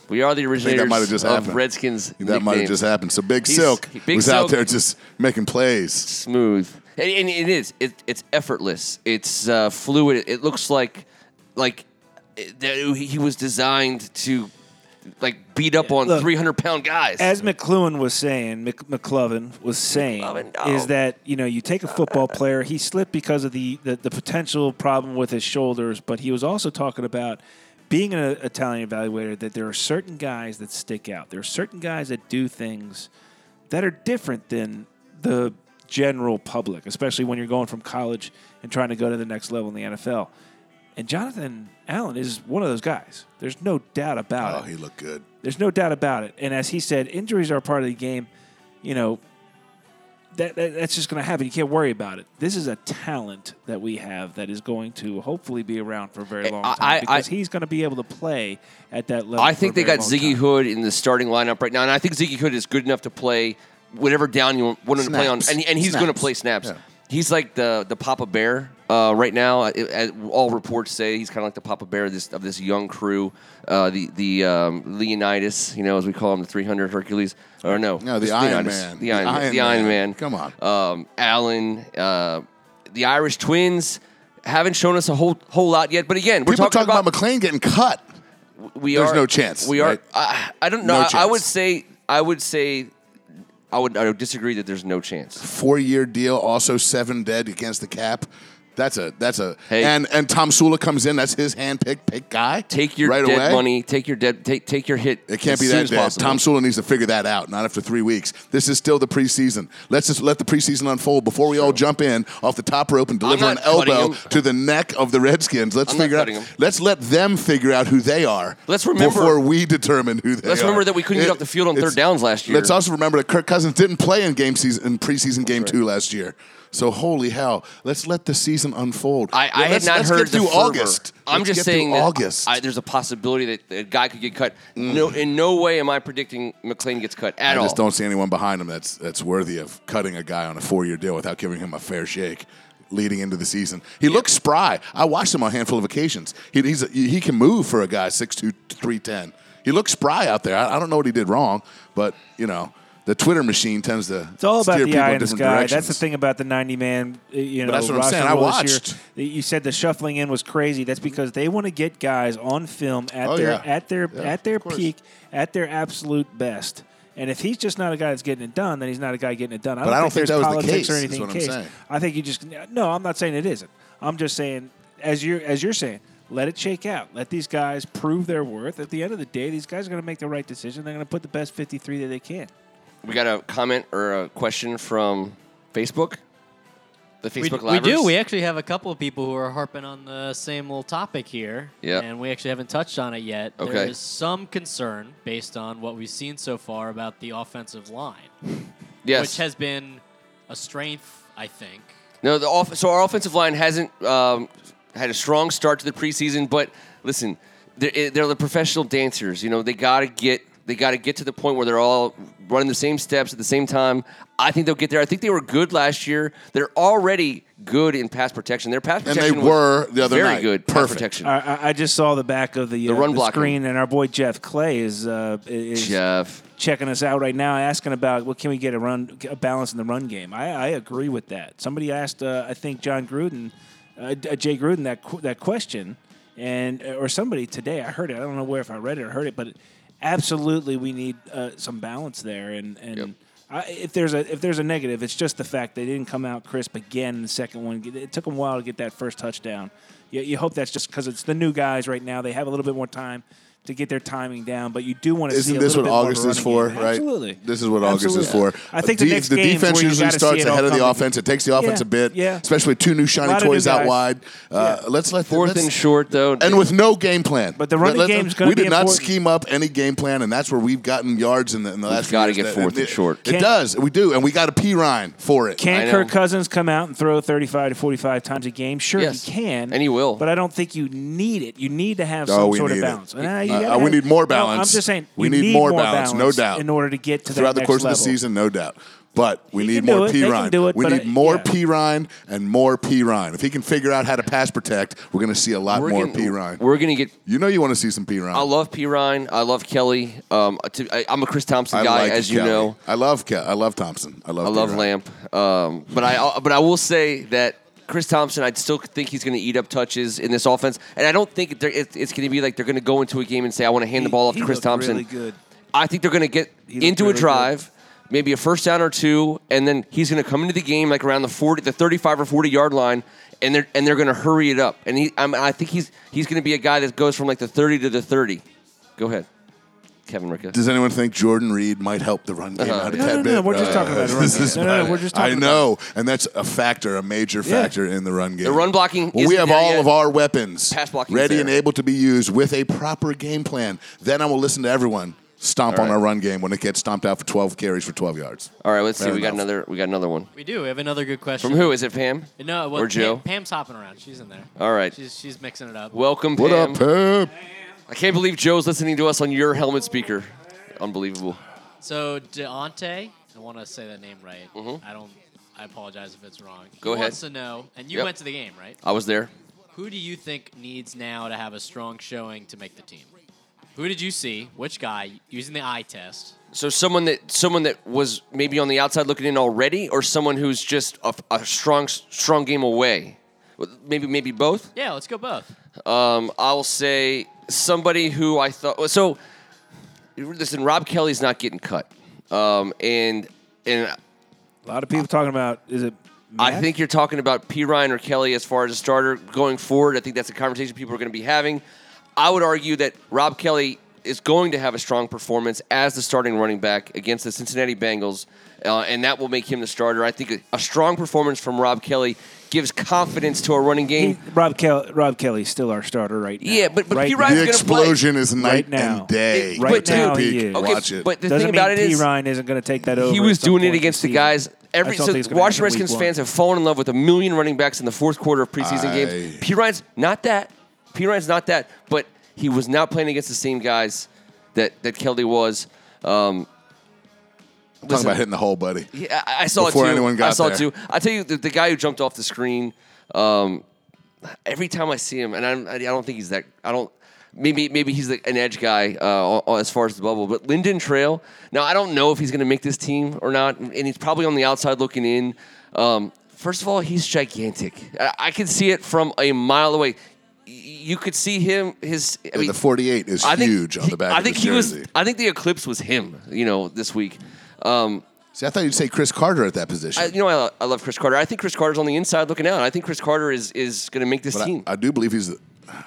We are the that originators might have just of happened. Redskins. That might have just happened. So Big He's- Silk Big was out Silk- there just making plays. smooth, and, and it is. It, it's effortless. It's uh, fluid. It looks like like it, that he was designed to like beat up on Look, three hundred pound guys. As McCloughan was saying, Mc, McCloven was saying, McCloven, no. is that you know you take a football player, he slipped because of the, the the potential problem with his shoulders, but he was also talking about being an Italian evaluator that there are certain guys that stick out. There are certain guys that do things that are different than the general public, especially when you're going from college and trying to go to the next level in the NFL. And Jonathan Allen is one of those guys. There's no doubt about Oh, it. Oh, he looked good. There's no doubt about it. And as he said, injuries are a part of the game. You know, that, that that's just going to happen. You can't worry about it. This is a talent that we have that is going to hopefully be around for a very eh, long time I- I- because he's going to be able to play at that level. I for think a they very got long Ziggy time. Hood in the starting lineup right now, and I think Ziggy Hood is good enough to play whatever down you want him to play on, and, and he's going to play snaps. Yeah. He's like the the Papa Bear uh, right now. It- it- all reports say he's kind of like the Papa Bear of this of this young crew. Uh, the the um, Leonidas, you know, as we call him, the 300 Hercules, or no, No, the Iron Leonidas. Man. the Iron, the Iron Man. Come on. um, Allen, uh, the Irish Twins. Haven't shown us a whole whole lot yet, but again, we're People talking, talking about, McClain getting cut. we There's are no chance, We are. right? I, I don't know. No I, I would say. I would say. I would. I would disagree that there's no chance. Four year deal, also seven dead against the cap. That's a that's a Hey. and and Tomsula comes in. That's his hand picked pick guy. Take your right dead away. money. Take your dead. Take take your hit. It can't be that dead. possible. Tom Sula needs to figure that out. Not after three weeks. This is still the preseason. Let's just let the preseason unfold before we all jump in off the top rope and deliver an elbow to the neck of the Redskins. Let's I'm figure out. him. Let's let them figure out who they are. Let's remember- before we determine who they are. Let's are. remember that we couldn't get off the field on third downs last year. Let's also remember that Kirk Cousins didn't play in game season in preseason game two last year. So holy hell, let's let the season unfold. I, I had let's, not let's heard get through fervor. August. I'm Let's just saying that August. I, there's a possibility that a guy could get cut. Mm. No, in no way am I predicting McClain gets cut at I all. just don't see anyone behind him that's that's worthy of cutting a guy on a four year deal without giving him a fair shake. Leading into the season, he looks spry. I watched him on a handful of occasions. He he's a, he can move for a guy 6'2", 310. He looks spry out there. I, I don't know what he did wrong, but you know the Twitter machine tends to It's all about steer the people eye in the sky. directions. That's the thing about the 90 man, uh, you know, But that's what I'm saying. I this year. watched. You said the shuffling in was crazy. That's because they want to get guys on film at Oh, their yeah. at their Yeah, at their peak, at their absolute best. And if he's just not a guy that's getting it done, then he's not a guy getting it done. I But don't I don't think, think that was the politics case, or anything what I'm case. saying. I think you just no. I'm not saying it isn't. I'm just saying as you're as you're saying. Let it shake out. Let these guys prove their worth. At the end of the day, these guys are going to make the right decision. They're going to put the best 53 that they can. We got a comment or a question from Facebook. The We, Facebook we Livers. do. We actually have a couple of people who are harping on the same little topic here. Yeah. And we actually haven't touched on it yet. Okay. There is some concern based on what we've seen so far about the offensive line, yes. which has been a strength, I think. No, the off- so our offensive line hasn't um, had a strong start to the preseason, but listen, they're, eh, they're the professional dancers. You know, they got to get they got to get to the point where they're all running the same steps at the same time. I think they'll get there. I think they were good last year. They're already good in pass protection. Their pass And protection they was were the other very night. good pass Perfect. protection. I, I- I just saw the back of the, The uh, run the screen, and our boy Jeff Clay is uh, is Jeff. checking us out right now, asking about what can we get a run a balance in the run game. I, I agree with that. Somebody asked, uh, I think John Gruden, uh, Jay Gruden, that qu- that question, and uh, or somebody today. I heard it. I don't know where if I read it or heard it, but absolutely we need uh, some balance there. And and Yep. I, if there's a if there's a negative, it's just the fact they didn't come out crisp again in the second one. It took them a while to get that first touchdown. You, you hope that's just because it's the new guys right now. They have a little bit more time to get their timing down, but you do want to see Isn't a this little what bit August is of a running for, game. right? Absolutely. This is what August is for. Absolutely. I think the De- next the defense where usually starts ahead of the come offense. It takes the offense Yeah, a bit, yeah. especially two new shiny Lot of new toys out wide. Uh, Yeah. Let's let the, Fourth let's- and short though. and with no game plan. But the running Let- let- game's gonna be We be did not scheme up any game plan, and that's where we've gotten yards in the, in the last. few gotta get fourth and it- short. It does. We do, and we got a Perine for it. Can know. Kirk Cousins come out and throw 35 to 45 times a game? Sure, Yes. he can. And he will. But I don't think you need it. You need to have Oh, some sort of need it. balance. Uh, you Uh, gotta uh, we need more No, balance. I'm just saying. We you need more balance, no doubt. In order to get to throughout that the course next of the season, no doubt. But we He need can more it. P They can Ryan. do it, We need uh, more yeah. Perine and more Perine. If he can figure out how to pass protect, we're going to see a lot we're more gonna, Perine. We're gonna get You know you want to see some Perine. I love Perine. I love Kelly. Um, to, I, I'm a Chris Thompson guy, like as you know. I love Ke- I love Thompson. I love I love Ryan. Lamp. Um, but I but I will say that Chris Thompson, I still think he's going to eat up touches in this offense, and I don't think it's going to be like they're going to go into a game and say, "I want to hand the ball off He to Chris Thompson." Really good. I think they're going to get He into really a drive, maybe a first down or two, and then he's going to come into the game like around the forty, the thirty-five or forty yard line, and they're and they're going to hurry it up. And he, I'm, I think he's he's going to be a guy that goes from like the thirty to the thirty. Go ahead, Kevin Ricka. Does anyone think Jordan Reed might help the run game Uh-huh. out a No, tad no, bit? no, we're just talking about the run this game. is No, no, no, my- we're just I talking know, and that's a factor, a major Yeah. factor in the run game. The run blocking When we isn't have there all yet. of our weapons Pass blocking ready is and able to be used with a proper game plan, then I will listen to everyone stomp All on our run game when it gets stomped out for 12 carries for 12 yards. All right, let's see. Fair We got enough. another. We got another one We do. We have another good question. from who? Is it Pam? No, well, Or Joe? Pam, Pam's hopping around. She's in there. All right. She's she's mixing it up. Welcome, What Pam. up, Pep? I can't believe Joe's listening to us on your helmet speaker. Unbelievable. So Deonte, I want to say that name right. I don't. I apologize if it's wrong. He Mm-hmm. Go ahead. Wants to know, and you Yep. went to the game, right? I was there. Who do you think needs now to have a strong showing to make the team? Who did you see? Which guy using the eye test? So someone that someone that was maybe on the outside looking in already, or someone who's just a, a strong strong game away. Maybe maybe both. Yeah, let's go both. Um, I'll say somebody who I thought so. Listen, Rob Kelly's not getting cut, um, and and A lot of people talking about is it? I think you're talking about Perine or Kelly as far as a starter going forward. I think that's a conversation people are going to be having. I would argue that Rob Kelly is going to have a strong performance as the starting running back against the Cincinnati Bengals, uh, and that will make him the starter. I think a, a strong performance from Rob Kelly gives confidence to our running He, game. Rob Kelly. Rob Kelly's still our starter right now. Yeah, but- but right Perine's The gonna play. explosion is night Right now. and day. It- right for now Peak. he is. Okay, Watch it. but the Doesn't thing about mean it Perine isn't going to take that over. he was doing it against the guys. Every I just don't so think it's gonna Washington Redskins week fans have fallen in love with a million running backs in the fourth quarter of preseason I- games. Perine's not that. Perine's not that. But he was not playing against the same guys that that Kelly was. Um, Talking about hitting the hole, buddy. yeah, I, I saw Before it too. anyone I saw there. it too. I tell you, the, the guy who jumped off the screen. Um, every time I see him, and I'm, I don't think he's that. I don't. Maybe maybe he's like an edge guy uh, as far as the bubble. But Lynden Trail. Now I don't know if he's going to make this team or not, and he's probably on the outside looking in. Um, first of all, he's gigantic. I, I can see it from a mile away. You could see him. His. I mean, the 48 is I think huge on the back I think he was. I think the eclipse was him. You know, this week. Um, See, I thought you'd say Chris Carter at that position. I, you know, I, I love Chris Carter. I think Chris Carter's on the inside looking out. I think Chris Carter is is going to make this but team. I, I do believe he's the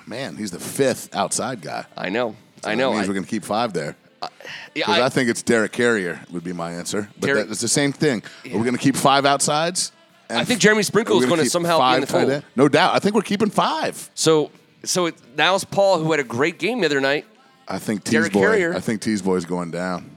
man. He's the fifth outside guy. I, know. So I know. means we're going to keep five there. yeah, Because I, think it's Derek Carrier would be my answer. But Derek- that, it's the same thing. Are we going to keep five outsides? I think Jeremy Sprinkle is gonna keep somehow be in the fold. end? No doubt. I think we're keeping five. so so it, now it's Paul who had a great game the other night. I think T's Derek boy. Carrier. I think T's boy's going down.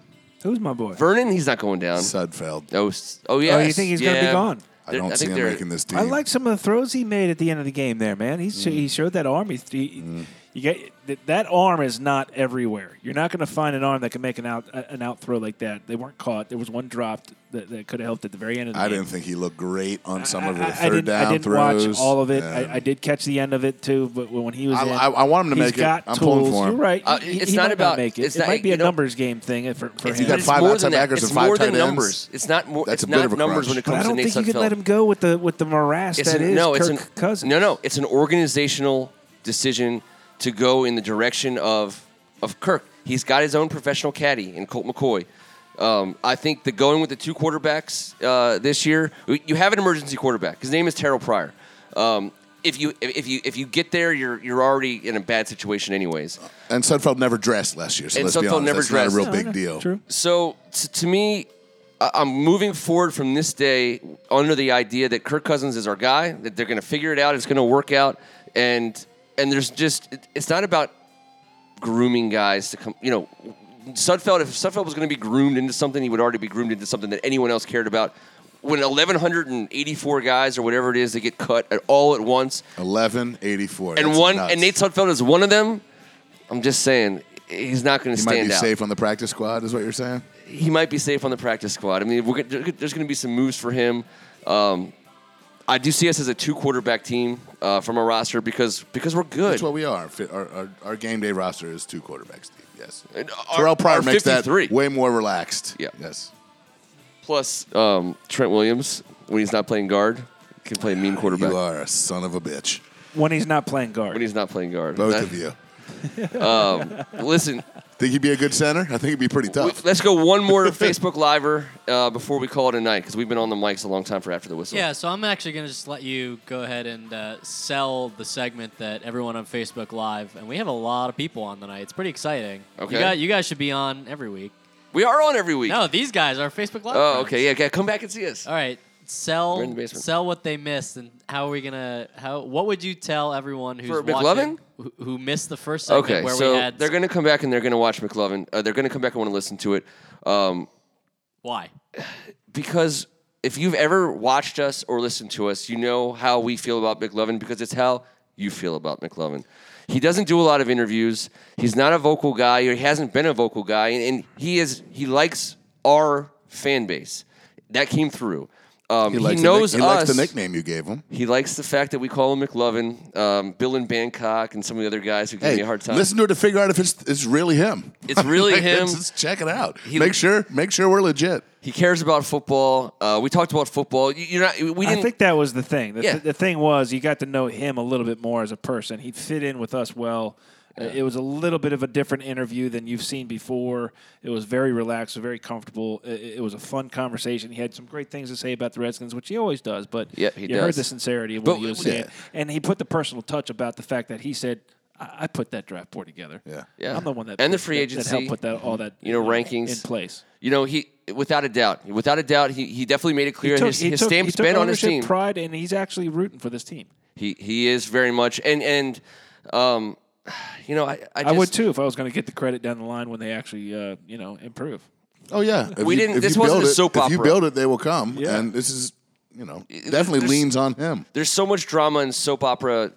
Who's my boy? Vernon, he's not going down. Sudfeld. Oh, s- oh yeah. Oh, you think he's gonna be gone? I don't see think him they're- making this team. I like some of the throws he made at the end of the game there, man. He's, Mm. He showed that arm. He, he, you get that- that arm is not everywhere. You're not going to find an arm that can make an out an out throw like that. They weren't caught. There was one dropped that, that could have helped at the very end of the I game. didn't think he looked great on some of the I, I- I third down I didn't throws. watch all of it. Yeah. I, I did catch the end of it too, but when he was I- in, I- I want him to he's make it. got I'm tools. pulling for him. You're right. Uh, He- it's he not might about- make it. it's it not- might be a know- numbers game thing for, for him. got but it's five more outside than that. backers and It's five more than tight ends. numbers. It's not more. That's it's a bit not of a numbers crunch. when it but comes I don't to Nate think you can let him go with the with the morass It's that an- is no, Kirk it's an Cousins. no, no. It's an organizational decision to go in the direction of of Kirk. He's got his own professional caddy in Colt McCoy. Um, I think the going with the two quarterbacks uh, this year, you have an emergency quarterback. His name is Terrell Pryor. Um, if you if you if you get there, you're you're already in a bad situation, anyways. and Sudfeld never dressed last year, so And let's be honest, never that's dressed. not a real No, big know. deal. True. So t- to me, I- I'm moving forward from this day under the idea that Kirk Cousins is our guy. That they're going to figure it out. It's going to work out. And and there's just it- it's not about grooming guys to come. You know, Sudfeld. If Sudfeld was going to be groomed into something, he would already be groomed into something that anyone else cared about. When 1,184 guys or whatever it is, they get cut at all at once, Eleven eighty four. and one and Nate Sudfeld is one of them. I'm just saying he's not going to He might be out safe on the practice squad, is what you're saying? he might be safe on the practice squad. I mean, we're, there's going to be some moves for him. Um, I do see us as a two quarterback team uh, from a roster because because we're good. That's what we are. Our, our, our game day roster is two quarterbacks. Steve. Yes. And our- Terrell Pryor our makes that 53. way more relaxed. Yeah. Yes. Plus um, Trent Williams when he's not playing guard can play mean quarterback You are a son of a bitch. when he's not playing guard. when he's not playing guard. Both That- of you. Listen, Think he'd be a good center? I think he'd be pretty we- tough. let's go one more Facebook liver uh, before we call it a night because we've been on the mics a long time for after the whistle. Yeah, so I'm actually going to just let you go ahead and uh, sell the segment that everyone on Facebook Live, and we have a lot of people on tonight. It's pretty exciting. Okay. You guys, you guys should be on every week. we are on every week. No, these guys are Facebook Live. Oh, friends. okay. Yeah, okay, come back and see us. All right. Sell We're in the basement. sell what they missed, and how are we gonna? How what would you tell everyone who's For watching McLovin? who, who missed the first segment Okay, where so we had they're going to come back and they're going to watch McLovin. Uh, they're going to come back and want to listen to it. Um, why? because if you've ever watched us or listened to us, you know how we feel about McLovin because it's how you feel about McLovin. He doesn't do a lot of interviews. He's not a vocal guy, or he hasn't been a vocal guy, and, and he is he likes our fan base. That came through. Um, he, likes the knows nick- he us. likes the nickname you gave him. He likes the fact that we call him McLovin. Um, Bill and Bangkok and some of the other guys who give Hey, me a hard time. listen to it to figure out if it's it's really him. It's really Like, him. Just check it out. He- make sure make sure we're legit. He cares about football. Uh, we talked about football. You- You're not. We didn't. I think that was the thing. The, Yeah. the thing was you got to know him a little bit more as a person. He fit in with us well. Uh, It was a little bit of a different interview than you've seen before. It was very relaxed, very comfortable. It, it was a fun conversation. He had some great things to say about the Redskins, which he always does. But Yeah, he you heard the sincerity of But what he was saying, and he put the personal touch about the fact that he said, "I, I put that draft board together. Yeah. Yeah. I'm the one that And the free agency, that helped put that all that you know, rankings. in place." You know, he without a doubt, without a doubt, he, he definitely made it clear took, his, his took- stamp's been on his team. pride, and he's actually rooting for this team. He he is very much, and and um, you know, I I, I, would too if I was going to get the credit down the line when they actually, uh, you know, improve. Oh yeah. If We you- didn't- this wasn't build a it- opera. If you build it, they will come. Yeah. And this is you know definitely there's- leans on him. There's so much drama and soap opera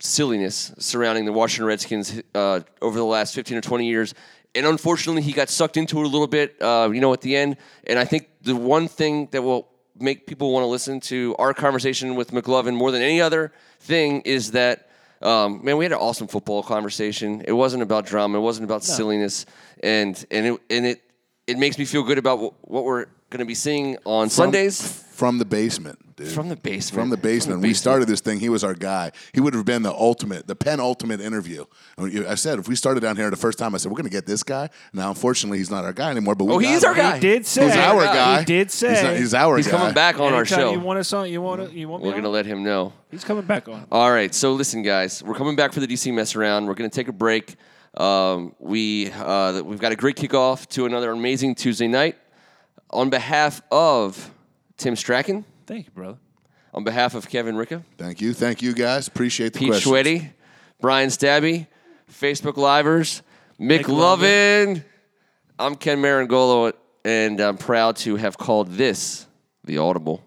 silliness surrounding the Washington Redskins uh, over the last 15 or 20 years. And unfortunately, he got sucked into it a little bit, uh, you know, at the end. And I think the one thing that will make people want to listen to our conversation with McLovin more than any other thing is that, um, man, we had an awesome football conversation. It wasn't about drama. It wasn't about silliness. And and it and it it makes me feel good about wh- what we're going to be seeing on Sundays from the basement, dude. from the basement. From the basement. We started this thing. He was our guy. He would have been the ultimate, the penultimate interview. I mean, I said, if we started down here the first time, I said, we're going to get this guy. Now, unfortunately, he's not our guy anymore. But we Oh, got he's him. our guy. He did say He's our guy. He did He's, say not- he's our He's guy. coming back on our show. You want us on? You want to? You want We're going to let him know. He's coming back on. All right, so listen, guys, we're coming back for the DC mess around. We're going to take a break. Um, we uh, we've got a great kickoff to another amazing Tuesday night. On behalf of Tim Strachan, Thank you, brother. on behalf of Kevin Ricka, Thank you. Thank you, guys. Appreciate the Pete questions. Schweddy, Brian Stabby, Facebook Livers, McLovin. I'm Ken Marangolo, and I'm proud to have called this the Audible.